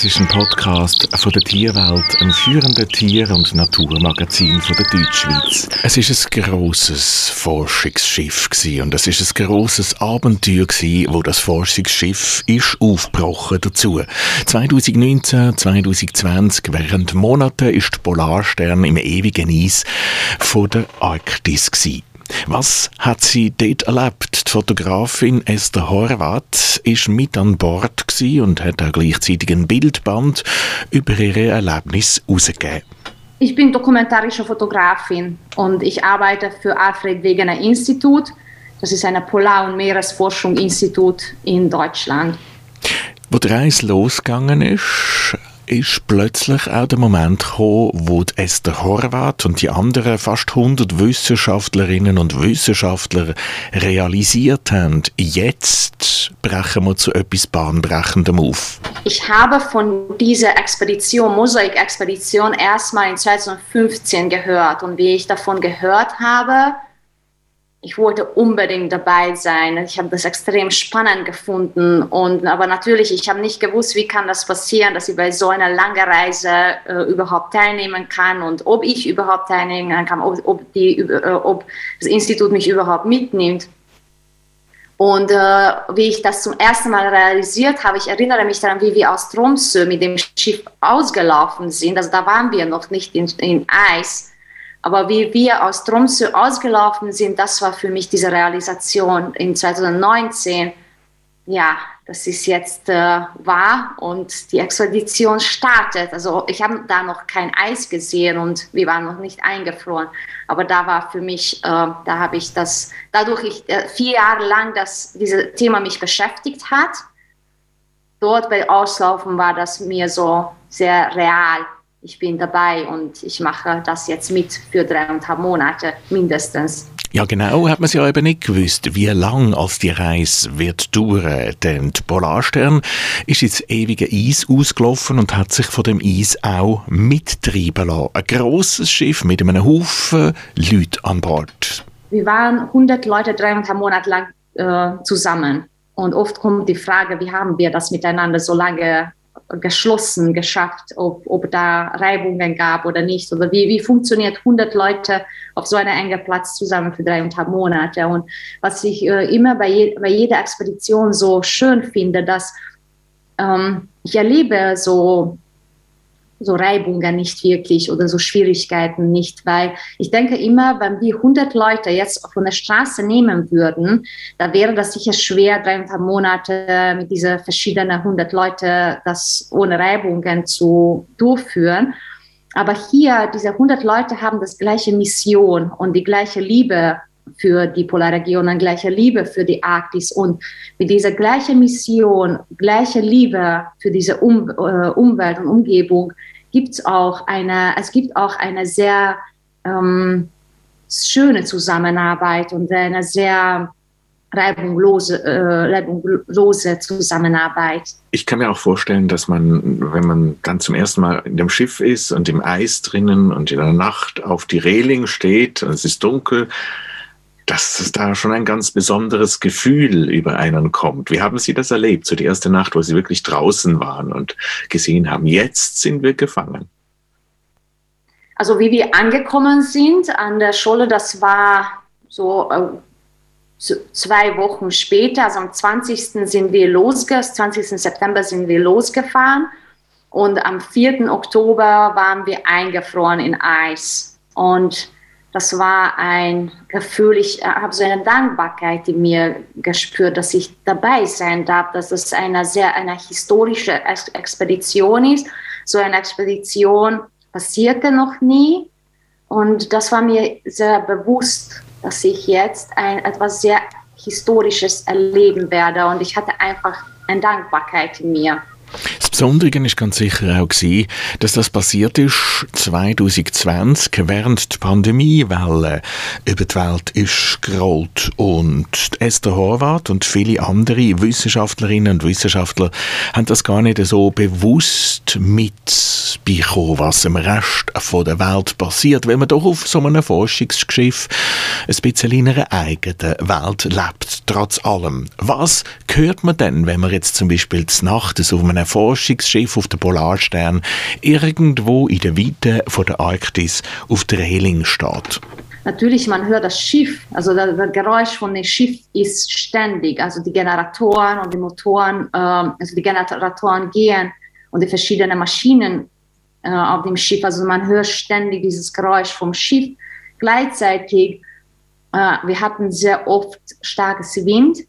Das ist ein Podcast von der Tierwelt, einem führenden Tier- und Naturmagazin von der Deutschschweiz. Es ist ein grosses Forschungsschiff und es ist ein grosses Abenteuer wo das Forschungsschiff ist aufgebrochen dazu. 2019, 2020, während Monaten ist der Polarstern im ewigen Eis von der Arktis gewesen. Was hat sie dort erlebt? Die Fotografin Esther Horvath ist mit an Bord und hat auch gleichzeitig ein Bildband über ihre Erlebnisse herausgegeben. Ich bin dokumentarische Fotografin und ich arbeite für Alfred Wegener Institut. Das ist ein Polar- und Meeresforschungsinstitut in Deutschland. Wo die Reise losgegangen ist, ist plötzlich auch der Moment gekommen, wo Esther Horvath und die anderen fast 100 Wissenschaftlerinnen und Wissenschaftler realisiert haben, jetzt brechen wir zu etwas Bahnbrechendem auf. Ich habe von dieser Expedition, Mosaik-Expedition, erstmal in 2015 gehört. Und wie ich davon gehört habe, ich wollte unbedingt dabei sein. Ich habe das extrem spannend gefunden. Und, aber natürlich, ich habe nicht gewusst, wie kann das passieren, dass ich bei so einer langen Reise äh, überhaupt teilnehmen kann und ob ich überhaupt teilnehmen kann, ob, ob, die, äh, ob das Institut mich überhaupt mitnimmt. Und äh, wie ich das zum ersten Mal realisiert habe, ich erinnere mich daran, wie wir aus Tromsø mit dem Schiff ausgelaufen sind. Also da waren wir noch nicht in, in Eis aber wie wir aus Tromsø ausgelaufen sind, das war für mich diese Realisation in 2019. Ja, das ist jetzt äh, wahr und die Expedition startet. Also ich habe da noch kein Eis gesehen und wir waren noch nicht eingefroren. Aber da war für mich, äh, da habe ich das, dadurch ich äh, vier Jahre lang das dieses Thema mich beschäftigt hat. Dort bei Auslaufen war das mir so sehr real ich bin dabei und ich mache das jetzt mit für dreieinhalb Monate mindestens. Ja, genau, hat man es ja eben nicht gewusst, wie lang als die Reise wird dauern. Denn der Polarstern ist ins ewige Eis ausgelaufen und hat sich von dem Eis auch mittreiben lassen. Ein grosses Schiff mit einem Haufen Leute an Bord. Wir waren 100 Leute dreieinhalb Monate lang äh, zusammen. Und oft kommt die Frage, wie haben wir das miteinander so lange geschlossen geschafft, ob, ob da Reibungen gab oder nicht. Oder wie, wie funktioniert 100 Leute auf so einem engen Platz zusammen für dreieinhalb Monate. Und was ich äh, immer bei, je, bei jeder Expedition so schön finde, dass ähm, ich erlebe so so Reibungen nicht wirklich oder so Schwierigkeiten nicht, weil ich denke immer, wenn wir 100 Leute jetzt von der Straße nehmen würden, da wäre das sicher schwer, dreieinhalb Monate mit diesen verschiedenen 100 Leute das ohne Reibungen zu durchführen. Aber hier, diese 100 Leute haben das gleiche Mission und die gleiche Liebe für die Polarregion, eine gleiche Liebe für die Arktis und mit dieser gleichen Mission, gleiche Liebe für diese um, äh, Umwelt und Umgebung gibt es auch eine, es gibt auch eine sehr ähm, schöne Zusammenarbeit und eine sehr reibungslose, äh, reibungslose Zusammenarbeit. Ich kann mir auch vorstellen, dass man, wenn man dann zum ersten Mal in dem Schiff ist und im Eis drinnen und in der Nacht auf die Reling steht und es ist dunkel, dass da schon ein ganz besonderes Gefühl über einen kommt. Wie haben Sie das erlebt, so die erste Nacht, wo Sie wirklich draußen waren und gesehen haben, jetzt sind wir gefangen? Also wie wir angekommen sind an der Schule, das war so äh, zwei Wochen später, also am 20. sind wir losgefahren, 20. September sind wir losgefahren und am 4. Oktober waren wir eingefroren in Eis. Und das war ein Gefühl, ich habe so eine Dankbarkeit in mir gespürt, dass ich dabei sein darf, dass es eine sehr eine historische Expedition ist. So eine Expedition passierte noch nie und das war mir sehr bewusst, dass ich jetzt ein, etwas sehr Historisches erleben werde und ich hatte einfach eine Dankbarkeit in mir. Das Besondere ist ganz sicher auch gewesen, dass das passiert ist 2020, während die Pandemiewelle über die Welt ist gerollt. Und Esther Horvath und viele andere Wissenschaftlerinnen und Wissenschaftler haben das gar nicht so bewusst mitbekommen, was im Rest der Welt passiert, weil man doch auf so einem Forschungsschiff ein bisschen in einer eigenen Welt lebt, trotz allem. Was hört man denn, wenn man jetzt zum Beispiel Nacht auf einem Forschungsschiff Forschungsschiff auf den Polarstern irgendwo in der Weite von der Arktis auf der Reling steht. Natürlich, man hört das Schiff, also das, das, Geräusch von dem Schiff ist ständig, also die Generatoren und die Motoren, äh, also die Generatoren gehen und die verschiedenen Maschinen äh, auf dem Schiff, also man hört ständig dieses Geräusch vom Schiff. Gleichzeitig, äh, wir hatten sehr oft starkes Wind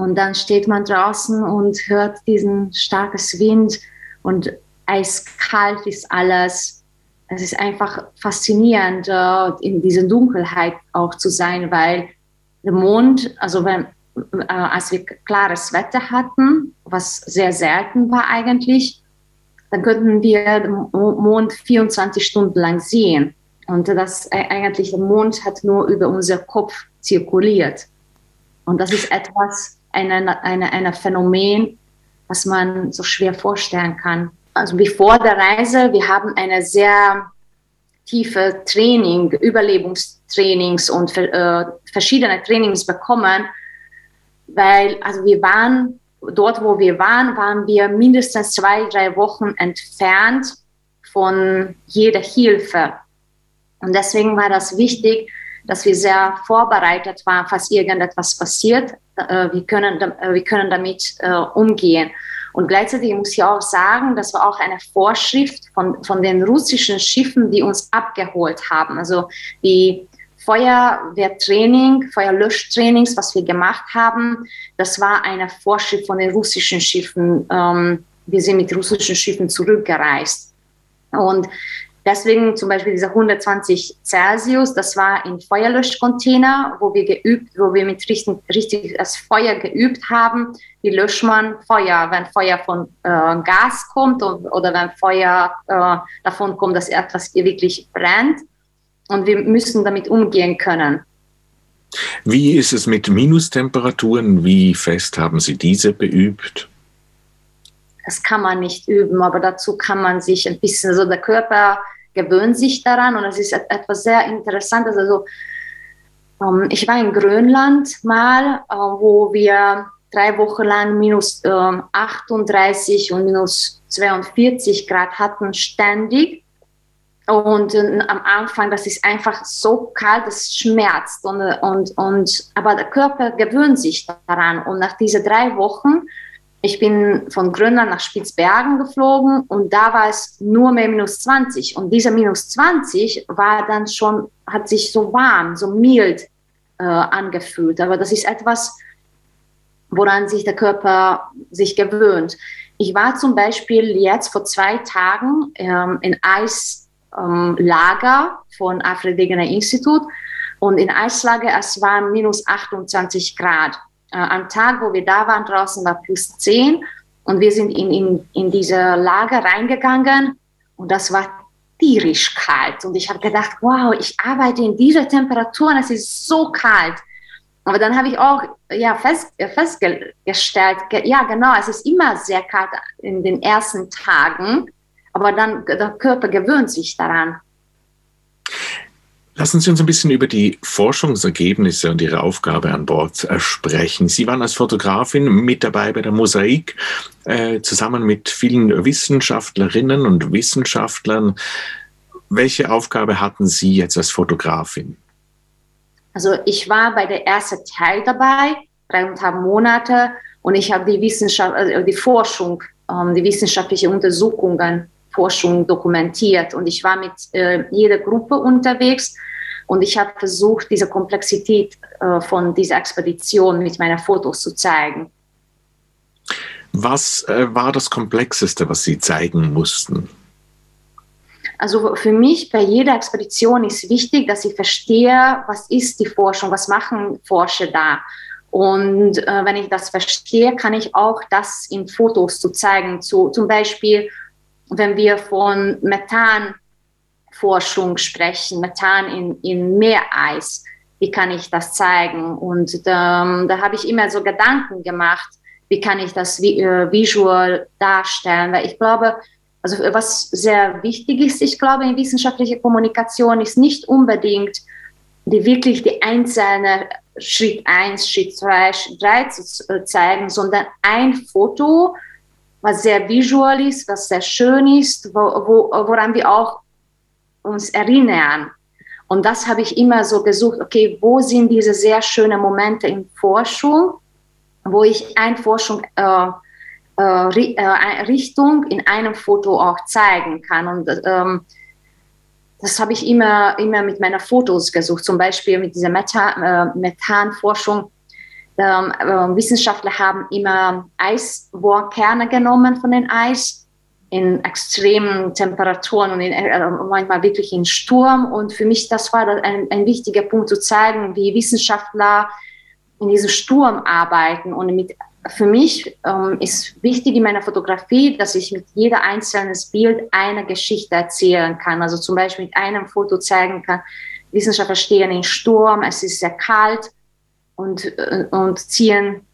und dann steht man draußen und hört diesen starkes Wind und eiskalt ist alles. Es ist einfach faszinierend, äh, in dieser Dunkelheit auch zu sein, weil der Mond, also wenn, äh, als wir klares Wetter hatten, was sehr selten war eigentlich, dann könnten wir den Mond 24 Stunden lang sehen. Und das äh, eigentlich der Mond hat nur über unser Kopf zirkuliert. Und das ist etwas, ein eine, eine Phänomen, was man so schwer vorstellen kann. Also bevor der Reise, wir haben eine sehr tiefe Training, Überlebungstrainings und äh, verschiedene Trainings bekommen, weil also wir waren dort, wo wir waren, waren wir mindestens zwei, drei Wochen entfernt von jeder Hilfe. Und deswegen war das wichtig, dass wir sehr vorbereitet waren, falls irgendetwas passiert. Äh, wir, können, äh, wir können damit äh, umgehen. Und gleichzeitig muss ich auch sagen, das war auch eine Vorschrift von, von den russischen Schiffen, die uns abgeholt haben. Also die Feuerwehrtraining, Feuerlöschtrainings, was wir gemacht haben, das war eine Vorschrift von den russischen Schiffen. Ähm, wir sind mit russischen Schiffen zurückgereist. Und Deswegen zum Beispiel diese 120 Celsius, das war in Feuerlöschcontainer, wo wir geübt, wo wir mit richtig, richtig das Feuer geübt haben. Wie löscht man Feuer, wenn Feuer von äh, Gas kommt und, oder wenn Feuer äh, davon kommt, dass etwas wirklich brennt. Und wir müssen damit umgehen können. Wie ist es mit Minustemperaturen? Wie fest haben Sie diese beübt? Das kann man nicht üben, aber dazu kann man sich ein bisschen, also der Körper gewöhnt sich daran und es ist etwas sehr Interessantes. Also ähm, ich war in Grönland mal, äh, wo wir drei Wochen lang minus äh, 38 und minus 42 Grad hatten, ständig. Und äh, am Anfang, das ist einfach so kalt, es schmerzt. Und, und, und, aber der Körper gewöhnt sich daran. Und nach diesen drei Wochen ich bin von Grönland nach Spitzbergen geflogen und da war es nur mehr minus 20. Und dieser minus 20 war dann schon, hat sich so warm, so mild äh, angefühlt. Aber das ist etwas, woran sich der Körper sich gewöhnt. Ich war zum Beispiel jetzt vor zwei Tagen ähm, in Eislager ähm, von Alfred Wegener Institut und in Eislager, es waren minus 28 Grad am Tag, wo wir da waren, draußen war plus 10 und wir sind in, in, in diese Lager reingegangen und das war tierisch kalt. Und ich habe gedacht, wow, ich arbeite in dieser Temperatur und es ist so kalt. Aber dann habe ich auch ja, fest, festgestellt, ja genau, es ist immer sehr kalt in den ersten Tagen, aber dann der Körper gewöhnt sich daran. Lassen Sie uns ein bisschen über die Forschungsergebnisse und Ihre Aufgabe an Bord äh, sprechen. Sie waren als Fotografin mit dabei bei der Mosaik, äh, zusammen mit vielen Wissenschaftlerinnen und Wissenschaftlern. Welche Aufgabe hatten Sie jetzt als Fotografin? Also ich war bei der ersten Teil dabei, dreieinhalb Monate, und ich habe die Wissenschaft, also die Forschung, ähm, die wissenschaftliche Untersuchungen Forschung dokumentiert. Und ich war mit äh, jeder Gruppe unterwegs und ich habe versucht, diese Komplexität äh, von dieser Expedition mit meinen Fotos zu zeigen. Was äh, war das Komplexeste, was Sie zeigen mussten? Also für mich bei jeder Expedition ist wichtig, dass ich verstehe, was ist die Forschung, was machen Forscher da. Und äh, wenn ich das verstehe, kann ich auch das in Fotos zu zeigen. Zu, zum Beispiel wenn wir von Methanforschung sprechen, Methan in, in Meereis, wie kann ich das zeigen? Und ähm, da habe ich immer so Gedanken gemacht, wie kann ich das äh, visual darstellen? Weil ich glaube, also was sehr wichtig ist, ich glaube, in wissenschaftlicher Kommunikation ist nicht unbedingt die wirklich die einzelne Schritt 1, Schritt 2, Schritt 3 zu zeigen, sondern ein Foto was sehr visual ist, was sehr schön ist, wo, wo, woran wir auch uns erinnern. Und das habe ich immer so gesucht, okay, wo sind diese sehr schönen Momente in Forschung, wo ich eine Forschung äh, äh, äh Richtung in einem Foto auch zeigen kann. Und ähm, das habe ich immer, immer mit meinen Fotos gesucht, zum Beispiel mit dieser Meta, äh, Methanforschung. Ähm, äh, Wissenschaftler haben immer Eisbohrkerne genommen von den Eis in extremen Temperaturen und in, äh, manchmal wirklich in Sturm. Und für mich, das war ein, ein wichtiger Punkt zu zeigen, wie Wissenschaftler in diesem Sturm arbeiten und mit für mich ähm, ist wichtig in meiner Fotografie, dass ich mit jeder einzelnes Bild eine Geschichte erzählen kann. Also zum Beispiel mit einem Foto zeigen kann, Wissenschaftler stehen in Sturm, es ist sehr kalt und, äh, und ziehen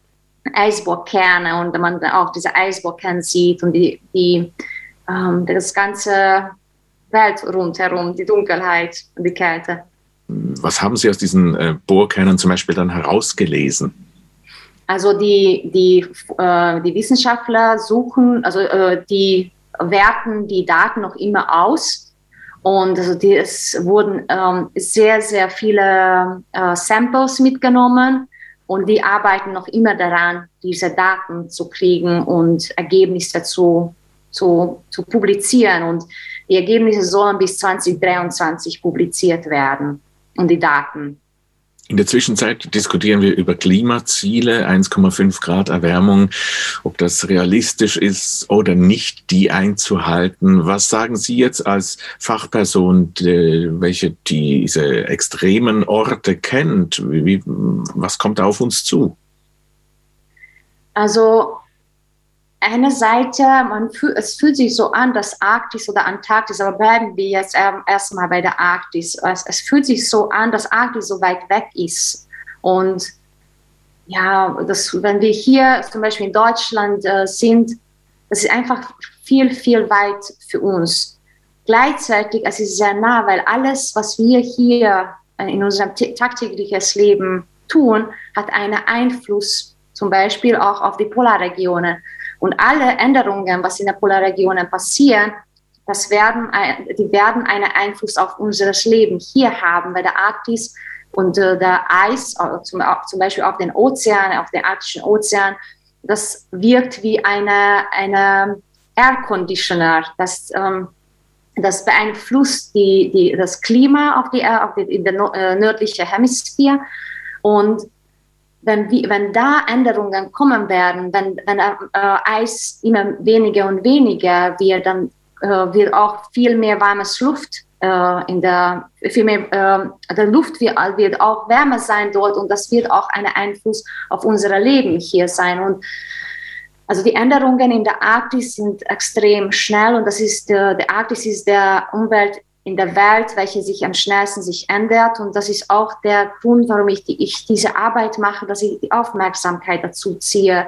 Eisbohrkerne und man auch diese Eisbohrkerne sieht und die, die, ähm, das ganze Welt rundherum, die Dunkelheit und die Kälte. Was haben Sie aus diesen äh, Bohrkernen zum Beispiel dann herausgelesen? Also die, die, äh, die Wissenschaftler suchen, also äh, die werten die Daten noch immer aus. Und also die, es wurden ähm, sehr, sehr viele äh, Samples mitgenommen und die arbeiten noch immer daran, diese Daten zu kriegen und Ergebnisse zu, zu, zu publizieren. Und die Ergebnisse sollen bis 2023 publiziert werden und die Daten. In der Zwischenzeit diskutieren wir über Klimaziele, 1,5 Grad Erwärmung, ob das realistisch ist oder nicht, die einzuhalten. Was sagen Sie jetzt als Fachperson, welche diese extremen Orte kennt? Wie, was kommt da auf uns zu? Also eine Seite, man fühl, es fühlt sich so an, dass Arktis oder Antarktis, aber bleiben wir jetzt erstmal bei der Arktis. Es, es, fühlt sich so an, dass Arktis so weit weg ist. Und ja, das, wenn wir hier zum Beispiel in Deutschland äh, sind, das ist einfach viel, viel weit für uns. Gleichzeitig, es ist sehr nah, weil alles, was wir hier in unserem tagtäglichen Leben tun, hat einen Einfluss zum Beispiel auch auf die Polarregionen. Und alle Änderungen, was in den Polarregionen passieren, das werden, die werden einen Einfluss auf unser Leben hier haben, weil der Arktis und äh, der Eis, äh, zum, Beispiel auf den Ozean, auf den arktischen Ozean, das wirkt wie eine, eine Air Conditioner, das, ähm, das beeinflusst die, die, das Klima auf die, auf die, in der nördlichen Hemisphäre. Und wenn, wenn da Änderungen kommen werden, wenn, wenn äh, Eis immer weniger und weniger wird, dann äh, wird auch viel mehr warmes Luft äh, in der, viel mehr, äh, der Luft wird, wird auch wärmer sein dort und das wird auch einen Einfluss auf unser Leben hier sein. Und also die Änderungen in der Arktis sind extrem schnell und das ist, der, der Arktis ist der Umwelt in der Welt, welche sich am schnellsten sich ändert. Und das ist auch der Grund, warum ich, die, ich diese Arbeit mache, dass ich die Aufmerksamkeit dazu ziehe,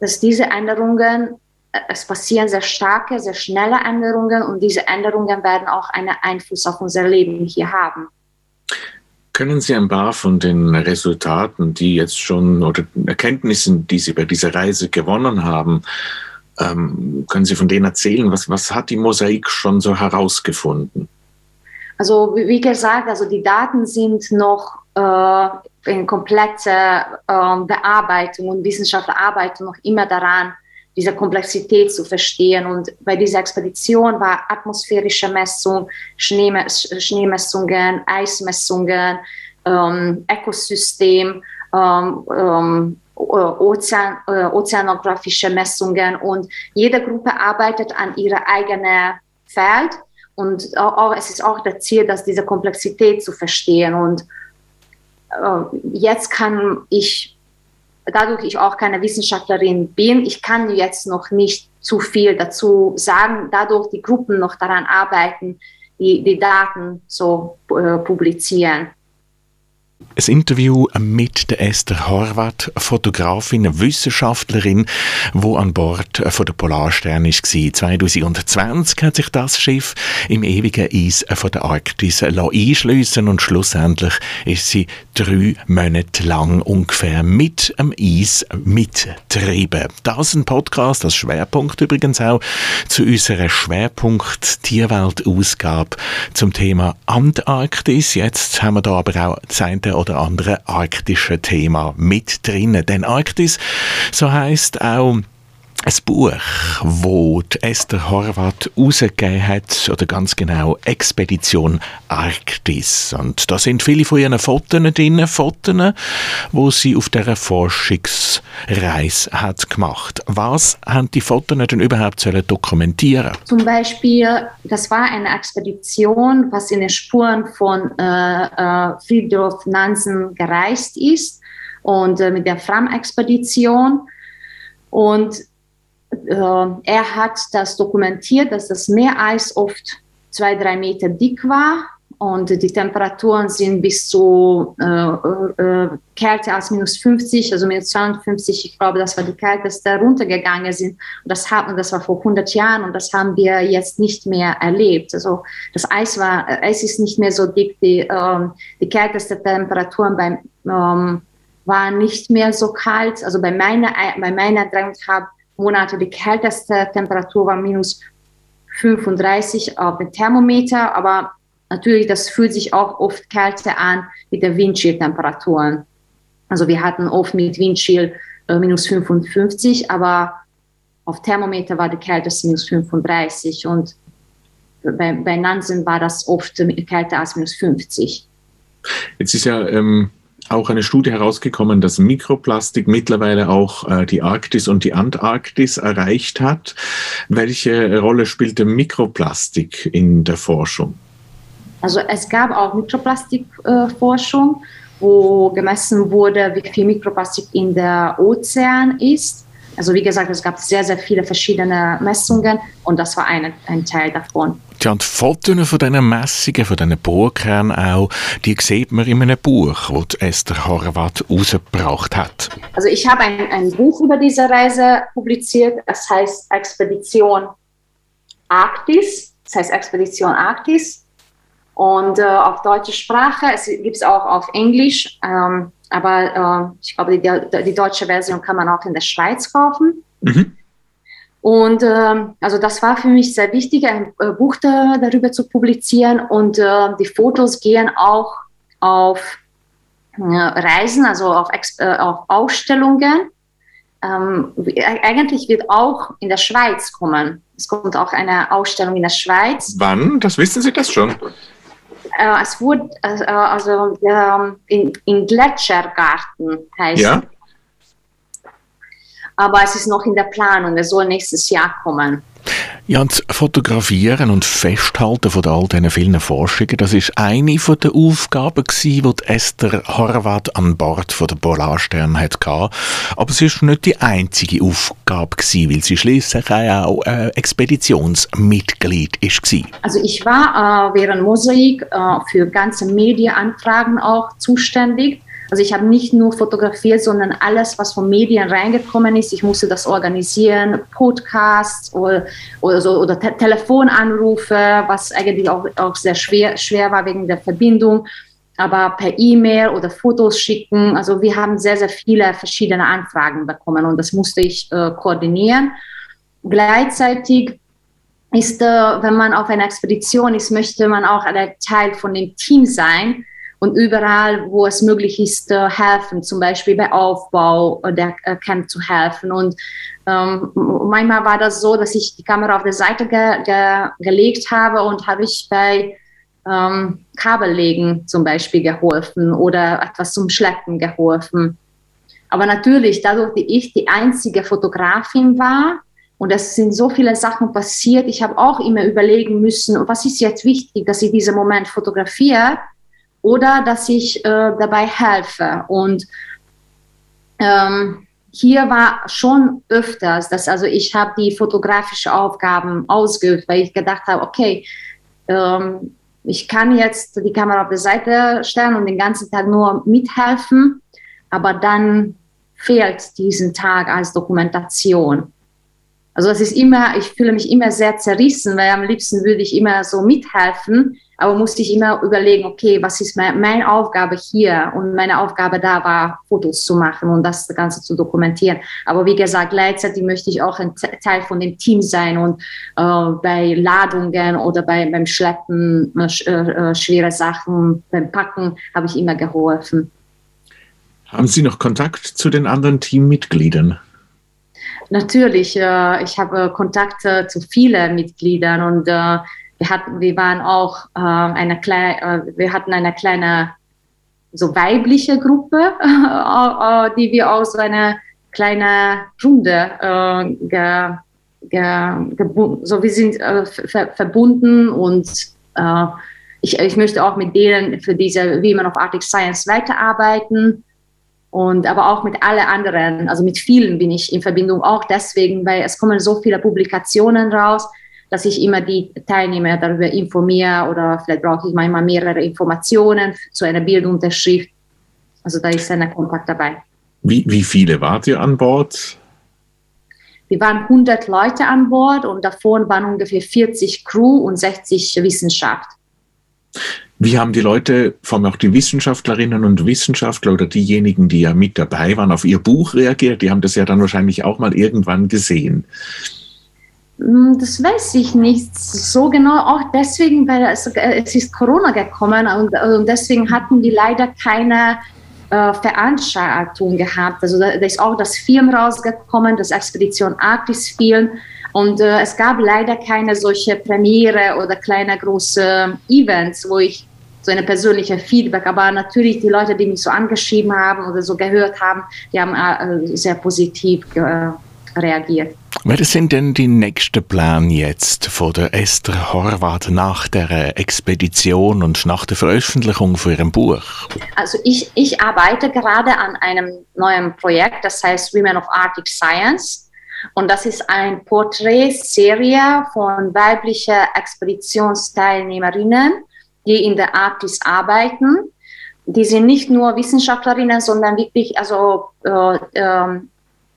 dass diese Änderungen, äh, es passieren sehr starke, sehr schnelle Änderungen und diese Änderungen werden auch einen Einfluss auf unser Leben hier haben. Können Sie ein paar von den Resultaten, die jetzt schon oder Erkenntnissen, die Sie bei dieser Reise gewonnen haben, ähm, können Sie von denen erzählen? Was, was hat die Mosaik schon so herausgefunden? Also wie gesagt, also die Daten sind noch äh, in kompletter äh, Bearbeitung und Wissenschaftler arbeiten noch immer daran, diese Komplexität zu verstehen. Und bei dieser Expedition war atmosphärische Messung, Schneemess Schneemessungen, Eismessungen, ähm, Ökosystem, ähm, ähm, Ozean, ozeanografische Messungen und jede Gruppe arbeitet an ihrer eigenen Feld. Und auch, es ist auch das Ziel, dass diese Komplexität zu verstehen. Und äh, jetzt kann ich, dadurch ich auch keine Wissenschaftlerin bin, ich kann jetzt noch nicht zu viel dazu sagen, dadurch die Gruppen noch daran arbeiten, die, die Daten zu äh, publizieren. Ein Interview mit der Esther Horvath, Fotografin, Wissenschaftlerin, wo an Bord von der Polarstern war. 2020 hat sich das Schiff im ewigen Eis von der Arktis einschliessen und schlussendlich ist sie drei Monate lang ungefähr mit dem Eis mitgetrieben. Das ist ein Podcast, das Schwerpunkt übrigens auch zu unserer Schwerpunkt Tierwelt-Ausgabe zum Thema Antarktis. Jetzt haben wir da aber auch das eine oder andere arktische Thema mit drinnen. Denn Arktis, so heißt auch ein Buch, wo Esther Horvath rausgegeben hat, oder ganz genau Expedition Arktis. Und da sind viele von ihren Fotos drin, Fotos, wo sie auf dieser Forschungsreise hat gemacht. Was haben die Fotos denn überhaupt sollen dokumentieren? Zum Beispiel, das war eine Expedition, was in den Spuren von äh, äh, Friedrich Nansen gereist ist und äh, mit der Fram-Expedition. Und äh, er hat das dokumentiert, dass das Meereis oft zwei, drei Meter dick war und die Temperaturen sind bis zu äh, äh, kälter als minus 50, also minus 52, ich glaube, das war die kälteste, runtergegangen sind. Und das, hat, das war vor 100 Jahren und das haben wir jetzt nicht mehr erlebt. Also das Eis, war, Eis ist nicht mehr so dick, die, ähm, die kälteste Temperaturen beim, ähm, waren nicht mehr so kalt. Also bei meiner, bei meiner dreieinhalb Monate die kälteste Temperatur war minus 35 auf dem Thermometer, aber natürlich, das fühlt sich auch oft kälter an mit den Windchill-Temperaturen. Also wir hatten oft mit Windchill äh, minus 55, aber auf Thermometer war die kälteste minus 35 und bei, bei Nansen war das oft kälter als minus 50. Jetzt ist ja ähm, auch eine Studie herausgekommen, dass Mikroplastik mittlerweile auch äh, die Arktis und die Antarktis erreicht hat. Welche Rolle spielt der Mikroplastik in der Forschung? Also es gab auch Mikroplastikforschung, äh, wo gemessen wurde, wie viel Mikroplastik in der Ozean ist. Also wie gesagt, es gab sehr, sehr viele verschiedene Messungen und das war eine, ein Teil davon. Ja, und die Fotos von diesen Messungen, von diesen Bohrkernen auch, die sieht man in einem Buch, das Esther Horvath rausgebracht hat. Also ich habe ein, ein Buch über diese Reise publiziert, das heißt Expedition Arktis, das heißt Expedition Arktis und äh, auf deutsche Sprache, es gibt es auch auf Englisch, ähm, aber äh, ich glaube, die, die, deutsche Version kann man auch in der Schweiz kaufen. Mhm. Und äh, also das war für mich sehr wichtig, ein äh, Buch da, darüber zu publizieren. Und äh, die Fotos gehen auch auf äh, Reisen, also auf, äh, auf Ausstellungen. Ähm, eigentlich wird auch in der Schweiz kommen. Es kommt auch eine Ausstellung in der Schweiz. Wann? Das wissen Sie das schon? Äh, es wurde also ähm, in, in Gletschergarten heißt ja aber es ist noch in der Planung, es soll nächstes Jahr kommen. Ja, und das Fotografieren und Festhalten von all diesen vielen Forschungen, das ist eine von den Aufgaben gewesen, die Esther Horvath an Bord von der Polarstern hatte. Aber es ist nicht die einzige Aufgabe gewesen, weil sie schließlich auch äh, Expeditionsmitglied ist. Also ich war äh, während Mosaik äh, für ganze Medienanfragen auch zuständig. Also ich habe nicht nur fotografiert, sondern alles, was von Medien reingekommen ist. Ich musste das organisieren, Podcasts oder, oder, so, oder Te Telefonanrufe, was eigentlich auch, auch sehr schwer, schwer war wegen der Verbindung aber per E-Mail oder Fotos schicken. Also wir haben sehr, sehr viele verschiedene Anfragen bekommen und das musste ich äh, koordinieren. Gleichzeitig ist, äh, wenn man auf einer Expedition ist, möchte man auch ein Teil von dem Team sein und überall, wo es möglich ist, äh, helfen, zum Beispiel bei Aufbau der äh, Camp zu helfen. Und ähm, manchmal war das so, dass ich die Kamera auf der Seite ge ge gelegt habe und habe ich bei ähm, Kabellegen zum Beispiel geholfen oder etwas zum Schleppen geholfen. Aber natürlich, dadurch, dass ich die einzige Fotografin war, und es sind so viele Sachen passiert, ich habe auch immer überlegen müssen, was ist jetzt wichtig, dass ich diesen Moment fotografiere oder dass ich äh, dabei helfe. Und ähm, hier war schon öfters, dass also ich habe die fotografischen Aufgaben ausgeübt, weil ich gedacht habe, okay, ähm, ich kann jetzt die Kamera auf der Seite stellen und den ganzen Tag nur mithelfen, aber dann fehlt diesen Tag als Dokumentation. Also es ist immer, ich fühle mich immer sehr zerrissen, weil am liebsten würde ich immer so mithelfen, aber musste ich immer überlegen, okay, was ist mein, meine Aufgabe hier? Und meine Aufgabe da war, Fotos zu machen und das Ganze zu dokumentieren. Aber wie gesagt, gleichzeitig möchte ich auch ein Teil von dem Team sein und äh, bei Ladungen oder bei, beim Schleppen äh, äh, schwere Sachen, beim Packen habe ich immer geholfen. Haben Sie noch Kontakt zu den anderen Teammitgliedern? Natürlich, äh, ich habe Kontakte zu vielen Mitgliedern und äh, wir hatten, wir waren auch äh, eine kleine, äh, wir hatten eine kleine so weibliche Gruppe, äh, die wir aus einer kleinen Runde äh, ge, ge, so wir sind äh, ver verbunden und äh, ich, ich möchte auch mit denen für diese Women of Arctic Science weiterarbeiten und aber auch mit alle anderen, also mit vielen bin ich in Verbindung auch deswegen, weil es kommen so viele Publikationen raus dass ich immer die Teilnehmer darüber informiere oder vielleicht brauche ich manchmal mehrere Informationen zu einer Bildunterschrift. Also da ist ein Kontakt dabei. Wie, wie viele wart ihr an Bord? Wir waren 100 Leute an Bord und davon waren ungefähr 40 Crew und 60 Wissenschaft. Wie haben die Leute, vor allem auch die Wissenschaftlerinnen und Wissenschaftler oder diejenigen, die ja mit dabei waren, auf ihr Buch reagiert? Die haben das ja dann wahrscheinlich auch mal irgendwann gesehen. Hm, das weiß ich nicht so genau, auch deswegen, weil es, es ist Corona gekommen und, und deswegen hatten die leider keine äh, Veranstaltung gehabt. Also da, da, ist auch das Film rausgekommen, das Expedition Arktis Film und äh, es gab leider keine solche Premiere oder kleine große Events, wo ich so eine persönliche Feedback, aber natürlich die Leute, die mich so angeschrieben haben oder so gehört haben, die haben äh, sehr positiv äh, reagiert. Wer sind denn die nächsten Pläne jetzt von der Esther Horvath nach der Expedition und nach der Veröffentlichung von ihrem Buch? Also ich, ich arbeite gerade an einem neuen Projekt, das heißt Women of Arctic Science. Und das ist eine Porträtserie von weiblichen Expeditionsteilnehmerinnen, die in der Arktis arbeiten. Die sind nicht nur Wissenschaftlerinnen, sondern wirklich also äh, äh,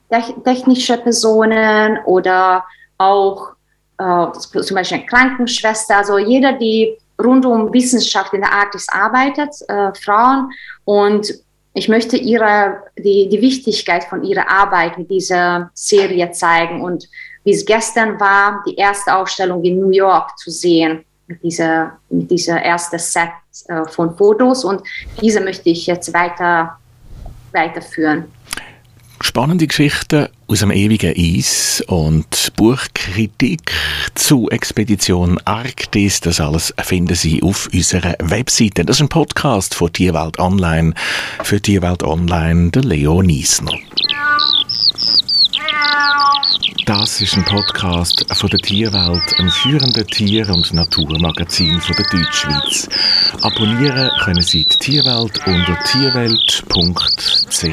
technische Personen oder auch äh, zum Beispiel eine Krankenschwester, also jeder, die rund um Wissenschaft in der Arktis arbeitet, äh, Frauen. Und ich möchte ihre, die, die Wichtigkeit von ihrer Arbeit mit dieser Serie zeigen. Und wie es gestern war, die erste Ausstellung in New York zu sehen, mit dieser, mit dieser ersten Set äh, von Fotos. Und diese möchte ich jetzt weiter, weiterführen. Spannende Geschichten aus dem ewigen Eis und Buchkritik zu Expedition Arktis. Das alles finden Sie auf unserer Webseite. Das ist ein Podcast von Tierwelt Online für Tierwelt Online, der Leo Niesner. Das ist ein Podcast von der Tierwelt, einem führenden Tier- und Naturmagazin von der Deutschschweiz. Abonnieren können Sie die Tierwelt unter tierwelt.ch.